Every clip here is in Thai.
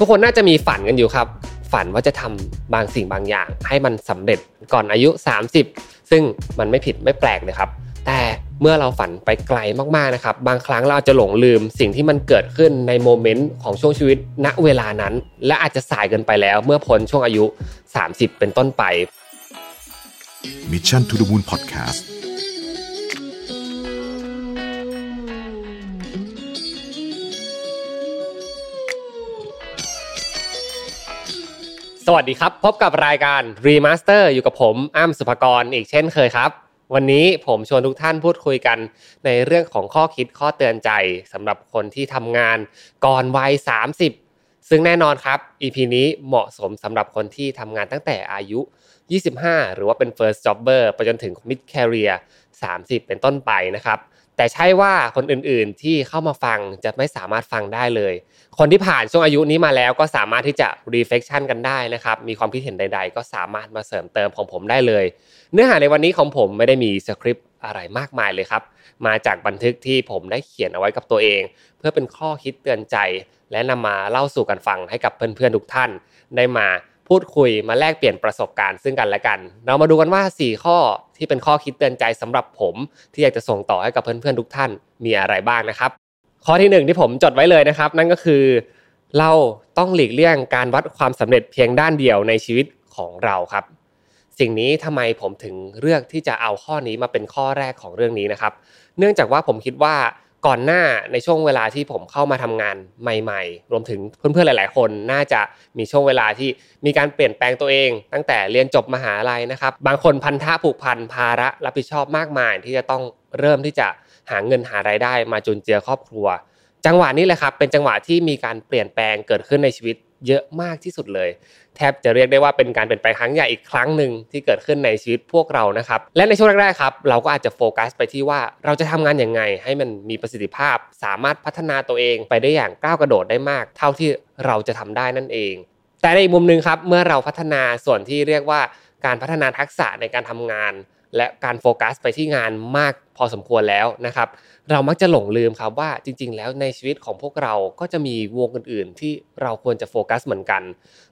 ทุกคนน่าจะมีฝันกันอยู่ครับ ฝันว่าจะทำบางสิ่งบางอย่าง ให้มันสำเร็จก่อนอายุ 30 ซึ่งมันไม่ผิดไม่แปลกเลยครับ แต่เมื่อเราฝันไปไกลมากๆนะครับ บางครั้งเราอาจจะหลงลืมสิ่งที่มันเกิดขึ้นในโมเมนต์ของช่วงชีวิตณเวลานั้น และอาจจะสายเกินไปแล้ว เมื่อพ้นช่วงอายุ 30 เป็นต้นไป Mission to the Moon Podcast สวัสดีครับ พบกับรายการ Remaster อยู่กับผมอ้ำสุภกรอีกเช่นเคยครับ วันนี้ผมชวนทุกท่านพูดคุยกันในเรื่องของข้อคิดข้อเตือนใจสำหรับคนที่ทำงานก่อนวัย 30 ซึ่งแน่นอนครับ EP นี้เหมาะสมสำหรับคนที่ทำงานตั้งแต่อายุ 25 หรือว่าเป็น first jobber ไปจนถึง mid career 30 เป็นต้นไปนะครับ แต่ใช่ว่าคนอื่นๆที่เข้ามาฟังจะไม่สามารถฟังได้เลย คนที่ผ่านช่วงอายุนี้มาแล้วก็สามารถที่จะ reflection กันได้นะครับ มีความคิดเห็นใด ๆ ก็สามารถมาเสริมเติมของผมได้เลย เนื้อหาในวันนี้ของผมไม่ได้มีสคริปต์อะไรมากมายเลยครับ มาจากบันทึกที่ผมได้เขียนเอาไว้กับตัวเอง เพื่อเป็นข้อคิดเตือนใจ และนำมาเล่าสู่กันฟังให้กับเพื่อนๆทุกท่าน ได้มา พูดคุยมาแลกเปลี่ยนประสบการณ์ซึ่งกันและกัน เรามาดูกันว่า 4 ข้อที่เป็นข้อคิดเตือนใจสำหรับผม ที่อยากจะส่งต่อให้กับเพื่อนๆทุกท่านมีอะไรบ้างนะครับ ข้อที่หนึ่งที่ผมจดไว้เลยนะครับ นั่นก็คือ เราต้องหลีกเลี่ยงการวัดความสำเร็จเพียงด้านเดียวในชีวิตของเราครับ สิ่งนี้ทำไมผมถึงเลือกที่จะเอาข้อนี้มาเป็นข้อแรกของเรื่องนี้นะครับ เนื่องจากว่าผมคิดว่า ก่อนหน้าในช่วงเวลาที่ผมเข้ามาทำงานใหม่ ๆ รวมถึงเพื่อนๆหลาย ๆ คนน่าจะมีช่วงเวลาที่มีการเปลี่ยนแปลงตัวเอง ตั้งแต่เรียนจบมหาลัยนะครับ บางคนพันธะผูกพันภาระรับผิดชอบมากมาย ที่จะต้องเริ่มที่จะหาเงินหารายได้ มาจุนเจือครอบครัว จังหวะนี้แหละครับเป็นจังหวะที่มีการเปลี่ยนแปลงเกิดขึ้นในชีวิต เยอะมากที่สุดเลย แทบจะเรียกได้ว่าเป็นการเปลี่ยนแปลงครั้งใหญ่อีกครั้งหนึ่งที่เกิดขึ้นในชีวิตพวกเรานะครับและในช่วงแรกๆครับเราก็อาจจะโฟกัสไปที่ว่าเราจะทำงานอยังไง ให้มันมีประสิทธิภาพ สามารถพัฒนาตัวเองไปได้อย่างก้าวกระโดดได้มาก เท่าที่เราจะทำได้นั่นเอง แต่ในอีกมุมหนึ่งครับเมื่อเราพัฒนาส่วนที่เรียกว่าการพัฒนาทักษะในการทำงาน และการโฟกัสไปที่งานมากพอสมควรแล้วนะครับ เรามักจะหลงลืมครับว่าจริง ๆ แล้วในชีวิตของพวกเราก็จะมีวงอื่น ๆ ที่เราควรจะโฟกัสเหมือนกัน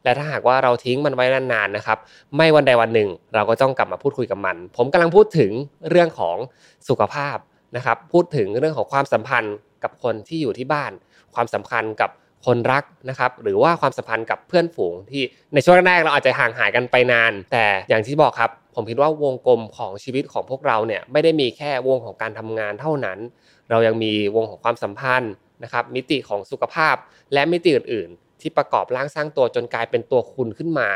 และถ้าหากว่าเราทิ้งมันไว้นานๆนะครับ ไม่วันใดวันหนึ่ง เราก็ต้องกลับมาพูดคุยกับมัน ผมกำลังพูดถึงเรื่องของสุขภาพนะครับ พูดถึงเรื่องของความสัมพันธ์กับคนที่อยู่ที่บ้าน ความสัมพันธ์กับคนรักนะครับหรือว่าความสัมพันธ์กับเพื่อนฝูงที่ในช่วงแรกเราอาจจะห่างหายกันไปนาน แต่อย่างที่บอกครับ ผมคิดว่าวงกลมของชีวิตของพวกเราเนี่ยไม่ได้มีแค่วงของการทำงานเท่านั้น เรายังมีวงของความสัมพันธ์นะครับ มิติของสุขภาพและมิติอื่น ๆ ที่ประกอบร่างสร้างตัวจนกลายเป็นตัวคุณขึ้นมา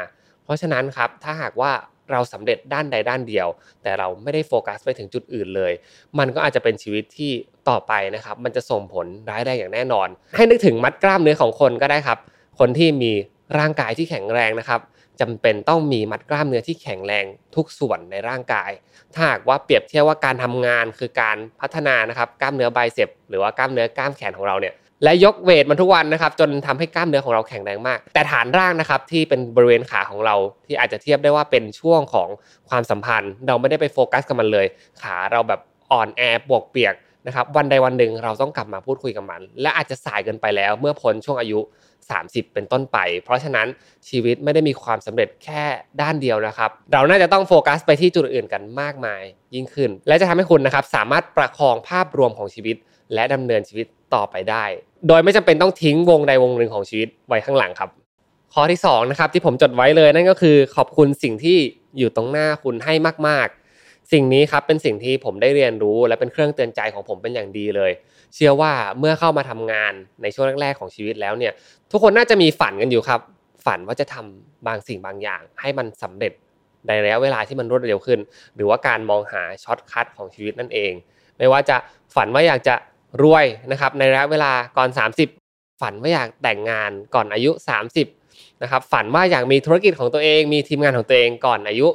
เพราะฉะนั้นครับถ้าหากว่าเราสำเร็จด้านใดด้านเดียว แต่เราไม่ได้โฟกัสไปถึงจุดอื่นเลย มันก็อาจจะเป็นชีวิตที่ต่อไปนะครับ มันจะส่งผลร้ายแรงอย่างแน่นอน ให้นึกถึงมัดกล้ามเนื้อของคนก็ได้ครับ คนที่มีร่างกายที่แข็งแรงนะครับ จำเป็นต้องมีมัดกล้ามเนื้อที่แข็งแรงทุกส่วนในร่างกาย ถ้าหากว่าเปรียบเทียบว่าการทำงานคือการพัฒนานะครับกล้ามเนื้อไบเซปหรือว่ากล้ามเนื้อกล้ามแขนของเราเนี่ยและยกเวทมันทุกวันนะครับจนทำให้กล้ามเนื้อของเราแข็งแรงมาก แต่ฐานร่างนะครับที่เป็นบริเวณขาของเราที่อาจจะเทียบได้ว่าเป็นช่วงของความสัมพันธ์ เราไม่ได้ไปโฟกัสกับมันเลย ขาเราแบบอ่อนแอปวกเปียกนะครับวันใดวันหนึ่งเราต้องกลับมาพูดคุยกับมัน และอาจจะสายเกินไปแล้ว เมื่อพ้นช่วงอายุ 30 เป็นต้นไป เพราะฉะนั้นชีวิตไม่ได้มีความสำเร็จแค่ด้านเดียวนะครับ เราน่าจะต้องโฟกัสไปที่จุดอื่นกันมากมายยิ่งขึ้น และจะทำให้คุณนะครับสามารถประคองภาพรวมของชีวิต และดำเนินชีวิตต่อไปได้ โดยไม่จำเป็นต้องทิ้งวงใดวงหนึ่งของชีวิตไว้ข้างหลังครับข้อที่2นะครับที่ผมจดไว้เลยนั่นก็คือขอบคุณสิ่งที่อยู่ตรงหน้าคุณให้มาก ๆ สิ่งนี้ครับเป็นสิ่งที่ผมได้เรียนรู้และเป็นเครื่องเตือนใจของผมเป็นอย่างดีเลย เชื่อว่าเมื่อเข้ามาทำงานในช่วงแรกๆของชีวิตแล้วเนี่ยทุกคนน่าจะมีฝันกันอยู่ครับ ฝันว่าจะทำบางสิ่งบางอย่าง ให้มันสำเร็จในระยะเวลาที่มันรวดเร็วขึ้น หรือว่าการมองหา shortcut ของชีวิตนั่นเอง ไม่ว่าจะฝันว่าอยากจะรวยนะครับในระยะเวลาก่อน 30 ฝันว่าอยากแต่งงานก่อนอายุ 30นะครับฝันว่าอยากมีธุรกิจของตัวเอง มีทีมงานของตัวเองก่อนอายุ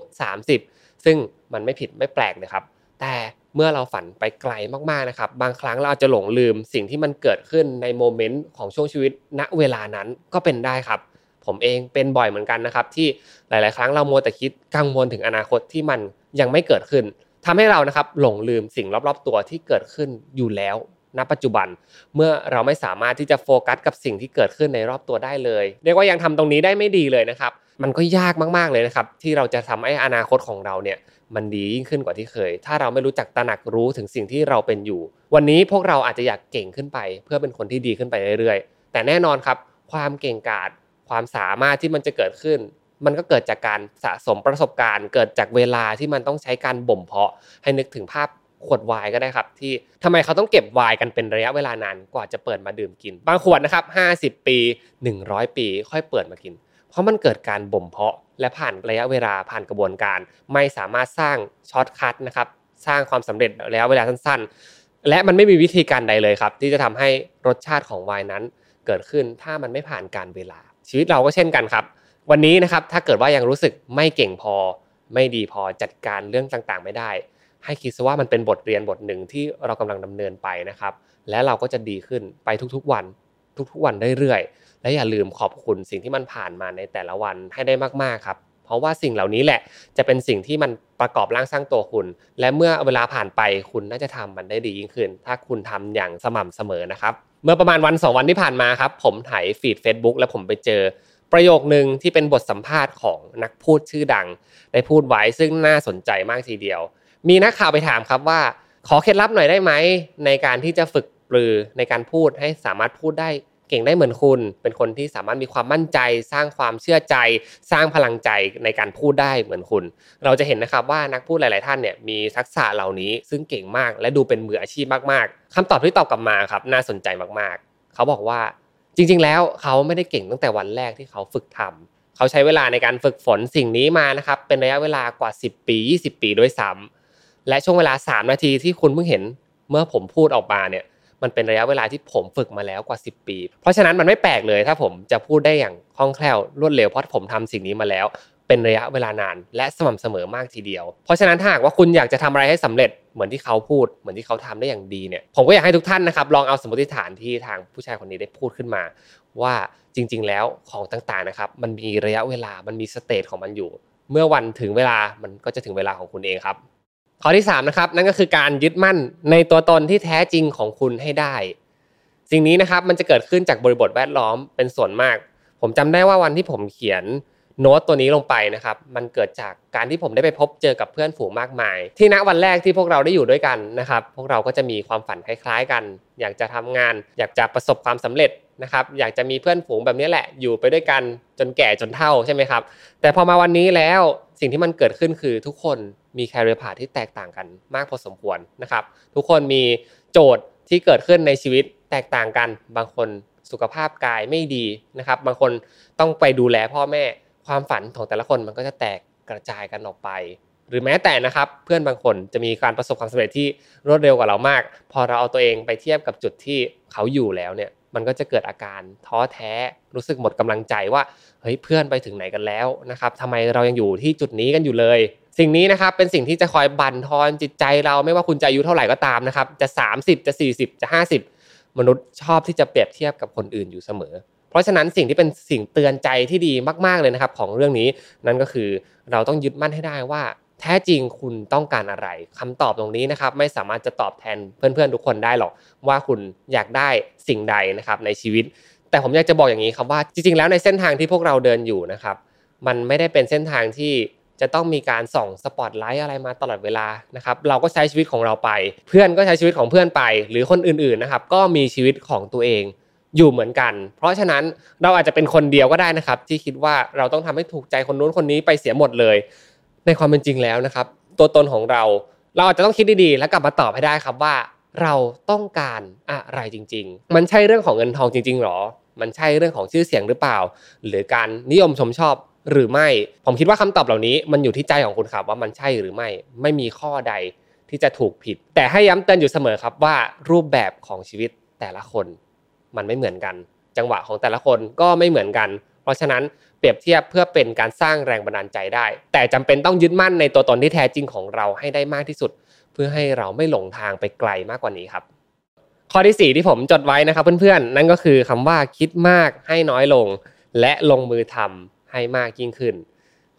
30 ซึ่งมันไม่ผิดไม่แปลกเลยครับ แต่ เมื่อเราฝันไปไกลมากๆนะครับ บางครั้งเราอาจจะหลงลืมสิ่งที่มันเกิดขึ้นในโมเมนต์ของช่วงชีวิต ณเวลานั้นก็เป็นได้ครับ ผมเองเป็นบ่อยเหมือนกันนะครับ ที่หลาย ๆ ครั้งเราโมวแต่คิดกังวลถึงอนาคตที่มันยังไม่เกิดขึ้นทำให้เรานะครับหลงลืมสิ่งรอบ ๆ ตัวที่เกิดขึ้นอยู่แล้วณปัจจุบันเมื่อเราไม่สามารถที่จะโฟกัสกับสิ่งที่เกิดขึ้นในรอบตัวได้เลย เรียกว่ายังทำตรงนี้ได้ไม่ดีเลยนะครับ มันก็ยากมากๆเลยนะครับ ที่เราจะทำให้อนาคตของเราเนี่ยมันดียิ่งขึ้นกว่าที่เคย ถ้าเราไม่รู้จักตระหนักรู้ถึงสิ่งที่เราเป็นอยู่ วันนี้พวกเราอาจจะอยากเก่งขึ้นไป เพื่อเป็นคนที่ดีขึ้นไปเรื่อยๆ แต่แน่นอนครับ ความเก่งกาจความสามารถที่มันจะเกิดขึ้น มันก็เกิดจากการสะสมประสบการณ์ เกิดจากเวลาที่มันต้องใช้การบ่มเพาะ ให้นึกถึงภาพขวดไวน์ก็ได้ครับ ที่ทำไมเขาต้องเก็บไวน์กันเป็นระยะเวลานานกว่าจะเปิดมาดื่มกิน บางขวดนะครับ50 ปี 100 ปี ค่อยเปิดมากิน เพราะมันเกิดการบ่มเพาะ และผ่านระยะเวลาผ่านกระบวนการ ไม่สามารถสร้าง shortcut นะครับสร้างความสำเร็จระยะเวลาสั้นๆ และมันไม่มีวิธีการใดเลยครับ ที่จะทำให้รสชาติของไวน์นั้นเกิดขึ้นถ้ามันไม่ผ่านกาลเวลา ชีวิตเราก็เช่นกันครับ วันนี้นะครับถ้าเกิดว่ายังรู้สึกไม่เก่งพอ ไม่ดีพอจัดการเรื่องต่างๆ ไม่ได้ ให้คิดซะว่ามันเป็นบทเรียนบทหนึ่งที่เรากำลังดำเนินไปนะครับ และเราก็จะดีขึ้นไปทุกๆวัน ทุกๆวันเรื่อยๆ และอย่าลืมขอบคุณสิ่งที่มันผ่านมาในแต่ละวันให้ได้มากๆครับ เพราะว่าสิ่งเหล่านี้แหละ จะเป็นสิ่งที่มันประกอบร่างสร้างตัวคุณ และเมื่อเวลาผ่านไปคุณน่าจะทำมันได้ดียิ่งขึ้น ถ้าคุณทำอย่างสม่ำเสมอนะครับ เมื่อประมาณวันสองวันที่ผ่านมาครับ ผมถ่ายฟีด Facebook แล้วผมไปเจอประโยคนึงที่เป็นบทสัมภาษณ์ของนักพูดชื่อดัง ได้พูดไว้ซึ่งน่าสนใจมากทีเดียว มีนักข่าวไปถามครับว่า ขอเคล็ดลับหน่อยได้ไหมในการที่จะฝึกปรือในการพูดให้สามารถพูดได้ เก่งได้เหมือนคุณ เป็นคนที่สามารถมีความมั่นใจ สร้างความเชื่อใจ สร้างพลังใจในการพูดได้เหมือนคุณ เราจะเห็นนะครับว่านักพูดหลาย ๆ ท่านเนี่ยมีทักษะเหล่านี้ ซึ่งเก่งมาก และดูเป็นมืออาชีพมาก ๆคำตอบที่ตอบกลับมาครับน่าสนใจมาก ๆ เขาบอกว่าจริง ๆ แล้วเขาไม่ได้เก่งตั้งแต่วันแรกที่เขาฝึกทำเขาใช้เวลาในการฝึกฝนสิ่งนี้มานะครับเป็นระยะเวลากว่า 10 ปี 20 ปีด้วยซ้ำและช่วงเวลา 3 นาทีที่คุณเพิ่งเห็นเมื่อผมพูดออกมาเนี่ย มันเป็นระยะเวลาที่ผมฝึกมาแล้วกว่า 10 ปี เพราะฉะนั้นมันไม่แปลกเลยถ้าผมจะพูดได้อย่างคล่องแคล่วรวดเร็วเพราะผมทำสิ่งนี้มาแล้ว เป็นระยะเวลานาน และสม่ำเสมอมากทีเดียว เพราะฉะนั้นถ้าหากว่าคุณอยากจะทำอะไรให้สำเร็จเหมือนที่เขาพูดเหมือนที่เขาทำได้อย่างดีเนี่ยผมก็อยากให้ทุกท่านนะครับลองเอาสมมติฐานที่ทางผู้ชายคนนี้ได้พูดขึ้นมา ว่าจริง ๆ แล้วของต่างๆนะครับมันมีระยะเวลามันมีสเตจของมันอยู่ เมื่อวันถึงเวลามันก็จะถึงเวลาของคุณเองครับ ข้อที่3นะครับนั่นก็คือการยึดมั่นในตัวตนที่แท้จริงของคุณให้ได้ สิ่งนี้นะครับมันจะเกิดขึ้นจากบริบทแวดล้อมเป็นส่วนมาก ผมจำได้ว่าวันที่ผมเขียนโน้ตตัวนี้ลงไปนะครับมันเกิดจากการที่ผมได้ไปพบเจอกับเพื่อนฝูงมากมาย ที่ณวันแรกที่พวกเราได้อยู่ด้วยกันนะครับ พวกเราก็จะมีความฝันคล้ายๆกัน อยากจะทำงาน อยากจะประสบความสำเร็จ นะครับอยากจะมีเพื่อนฝูงแบบนี้แหละอยู่ไปด้วยกันจนแก่จนเฒ่าใช่ไหมครับ แต่พอมาวันนี้แล้วสิ่งที่มันเกิดขึ้นคือทุกคนมีแคริเอร์พาที่แตกต่างกันมากพอสมควรนะครับ ทุกคนมีโจทย์ที่เกิดขึ้นในชีวิตแตกต่างกัน บางคนสุขภาพกายไม่ดีนะครับ บางคนต้องไปดูแลพ่อแม่ความฝันของแต่ละคนมันก็จะแตกกระจายกันออกไป หรือแม้แต่นะครับเพื่อนบางคนจะมีการประสบความสำเร็จที่รวดเร็วกว่าเรามาก พอเราเอาตัวเองไปเทียบกับจุดที่เขาอยู่แล้วเนี่ย มันก็จะเกิดอาการท้อแท้รู้สึกหมดกำลังใจว่าเฮ้ยเพื่อนไปถึงไหนกันแล้วนะครับทำไมเรายังอยู่ที่จุดนี้กันอยู่เลย สิ่งนี้นะครับเป็นสิ่งที่จะคอยบั่นทอนจิตใจเราไม่ว่าคุณจะอายุเท่าไหร่ก็ตามนะครับจะ 30 จะ 40 จะ 50 มนุษย์ชอบที่จะเปรียบเทียบกับคนอื่นอยู่เสมอ เพราะฉะนั้นสิ่งที่เป็นสิ่งเตือนใจที่ดีมาก ๆเลยนะครับ ของเรื่องนี้นั่นก็คือเราต้องยึดมั่นให้ได้ว่า แท้จริงคุณต้องการอะไรคำตอบตรงนี้นะครับไม่สามารถจะตอบแทนเพื่อนๆทุกคนได้หรอกว่าคุณอยากได้สิ่งใดนะครับในชีวิต แต่ผมอยากจะบอกอย่างนี้ครับว่าจริงๆ แล้วในเส้นทางที่พวกเราเดินอยู่นะครับมันไม่ได้เป็นเส้นทางที่จะต้องมีการส่องสปอตไลท์อะไรมาตลอดเวลานะครับเราก็ใช้ชีวิตของเราไป เพื่อนก็ใช้ชีวิตของเพื่อนไป หรือคนอื่นๆนะครับก็มีชีวิตของตัวเองอยู่เหมือนกัน เพราะฉะนั้นเราอาจจะเป็นคนเดียวก็ได้นะครับ ที่คิดว่าเราต้องทำให้ถูกใจคนนู้นคนนี้ไปเสียหมดเลย ในความเป็นจริงแล้วนะครับ ตัวตนของเรา เราอาจจะต้องคิดดีๆ แล้วกลับมาตอบให้ได้ครับว่า เราต้องการอะไรจริง ๆ มันใช่เรื่องของเงินทองจริงๆหรอ มันใช่เรื่องของชื่อเสียงหรือเปล่า หรือการนิยมชมชอบหรือไม่ ผมคิดว่าคำตอบเหล่านี้มันอยู่ที่ใจของคุณครับว่ามันใช่หรือไม่ ไม่มีข้อใดที่จะถูกผิด แต่ให้ย้ำเตือนอยู่เสมอครับว่ารูปแบบของชีวิตแต่ละคน มันไม่เหมือนกัน จังหวะของแต่ละคนก็ไม่เหมือนกัน เพราะฉะนั้นเปรียบเทียบเพื่อเป็นการสร้างแรงบันดาลใจได้ แต่จำเป็นต้องยึดมั่นในตัวตนที่แท้จริงของเราให้ได้มากที่สุด เพื่อให้เราไม่หลงทางไปไกลมากกว่านี้ครับ ข้อที่ 4 ที่ผมจดไว้นะครับเพื่อนๆ นั่นก็คือคำว่าคิดมากให้น้อยลง และลงมือทำให้มากยิ่งขึ้น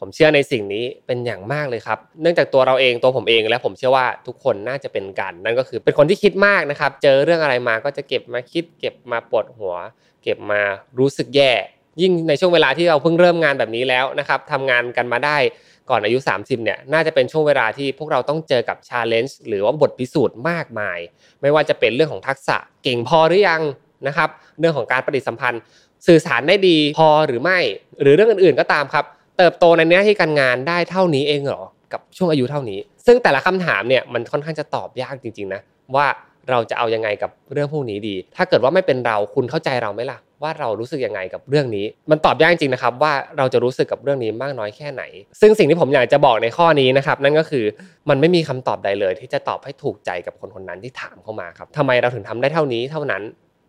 ผมเชื่อในสิ่งนี้เป็นอย่างมากเลยครับ เนื่องจากตัวเราเองตัวผมเองและผมเชื่อว่าทุกคนน่าจะเป็นกัน นั่นก็คือเป็นคนที่คิดมากนะครับ เจอเรื่องอะไรมาก็จะเก็บมาคิด เก็บมาปวดหัว เก็บมารู้สึกแย่ ยิ่งในช่วงเวลาที่เราเพิ่งเริ่มงานแบบนี้แล้วนะครับทำงานกันมาได้ก่อนอายุ 30เนี่ยน่าจะเป็นช่วงเวลาที่พวกเราต้องเจอกับชาเลนจ์หรือว่าบทพิสูจน์มากมาย ไม่ว่าจะเป็นเรื่องของทักษะเก่งพอหรือยังนะครับ เรื่องของการปฏิสัมพันธ์ สื่อสารได้ดีพอหรือไม่ หรือเรื่องอื่นๆก็ตามครับ เติบโตในหน้าที่การงานได้เท่านี้เองเหรอกับช่วงอายุเท่านี้ ซึ่งแต่ละคำถามเนี่ยมันค่อนข้างจะตอบยากจริงๆนะว่าเราจะเอายังไงกับเรื่องพวกนี้ดี ถ้าเกิดว่าไม่เป็นเราคุณเข้าใจเราไหมล่ะ ว่าเรารู้สึกยังไงกับเรื่องนี้ มันตอบยากจริงนะครับว่าเราจะรู้สึกกับเรื่องนี้มากน้อยแค่ไหน ซึ่งสิ่งที่ผมอยากจะบอกในข้อนี้นะครับนั่นก็คือมันไม่มีคำตอบใดเลย ที่จะตอบให้ถูกใจกับคนคนนั้นที่ถามเข้ามาครับทำไมเราถึงทำได้เท่านี้เท่านั้น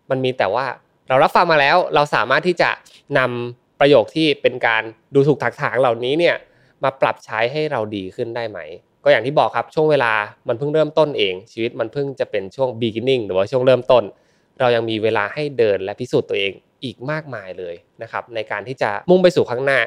มันมีแต่ว่าเรารับฟังมาแล้วเราสามารถที่จะนำประโยคที่เป็นการดูถูกถักถางเหล่านี้เนี่ยมาปรับใช้ให้เราดีขึ้นได้ไหม ก็อย่างที่บอกครับช่วงเวลามันเพิ่งเริ่มต้นเอง ชีวิตมันเพิ่งจะเป็นช่วง beginning หรือว่าช่วงเริ่มต้น เรายังมีเวลาให้เดินและพิสูจน์ตัวเองอีกมากมายเลยนะครับในการที่จะมุ่งไปสู่ข้างหน้า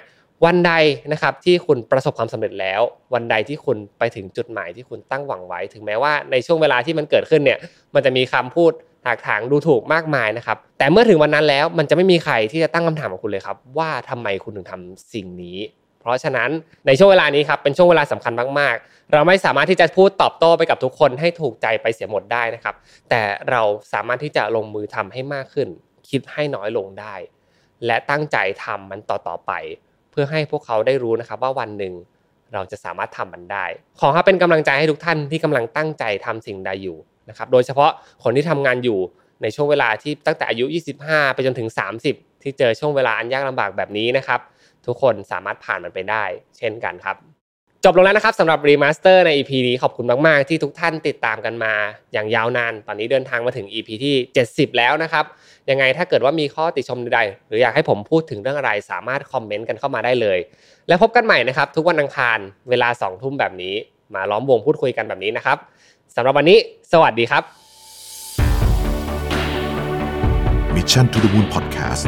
วันใดนะครับที่คุณประสบความสำเร็จแล้ว วันใดที่คุณไปถึงจุดหมายที่คุณตั้งหวังไว้ ถึงแม้ว่าในช่วงเวลาที่มันเกิดขึ้นเนี่ยมันจะมีคำพูดถากถางดูถูกมากมายนะครับแต่เมื่อถึงวันนั้นแล้วมันจะไม่มีใครที่จะตั้งคำถามกับคุณเลยครับว่าทำไมคุณถึงทำสิ่งนี้ เพราะฉะนั้นในช่วงเวลานี้ครับเป็นช่วงเวลาสำคัญมากๆ เราไม่สามารถที่จะพูดตอบโต้ไปกับทุกคนให้ถูกใจไปเสียหมดได้นะครับ แต่เราสามารถที่จะลงมือทำให้มากขึ้น คิดให้น้อยลงได้ และตั้งใจทำมันต่อๆไป เพื่อให้พวกเขาได้รู้นะครับว่าวันหนึ่งเราจะสามารถทำมันได้ ขอให้เป็นกำลังใจให้ทุกท่านที่กำลังตั้งใจทำสิ่งใดอยู่นะครับ โดยเฉพาะคนที่ทำงานอยู่ในช่วงเวลาที่ตั้งแต่อายุ 25 ไปจนถึง 30 ที่เจอช่วงเวลาอันยากลำบากแบบนี้นะครับ ทุกคนสามารถผ่านมันไปได้ เช่นกันครับ จบลงแล้วนะครับสำหรับ Remaster ใน EP นี้ขอบคุณมาก ๆ ที่ทุกท่านติดตามกันมาอย่างยาวนาน ตอนนี้เดินทางมาถึง EP ที่ 70 แล้วนะครับ ยังไงถ้าเกิดว่ามีข้อติชมใดๆหรืออยากให้ผมพูดถึงเรื่องอะไรสามารถคอมเมนต์กันเข้ามาได้เลย แล้วพบกันใหม่นะครับ ทุกวันอังคารเวลา2ทุ่มแบบนี้ มาล้อมวงพูดคุยกันแบบนี้นะครับสำหรับวันนี้ สวัสดีครับ Mission to the Moon Podcast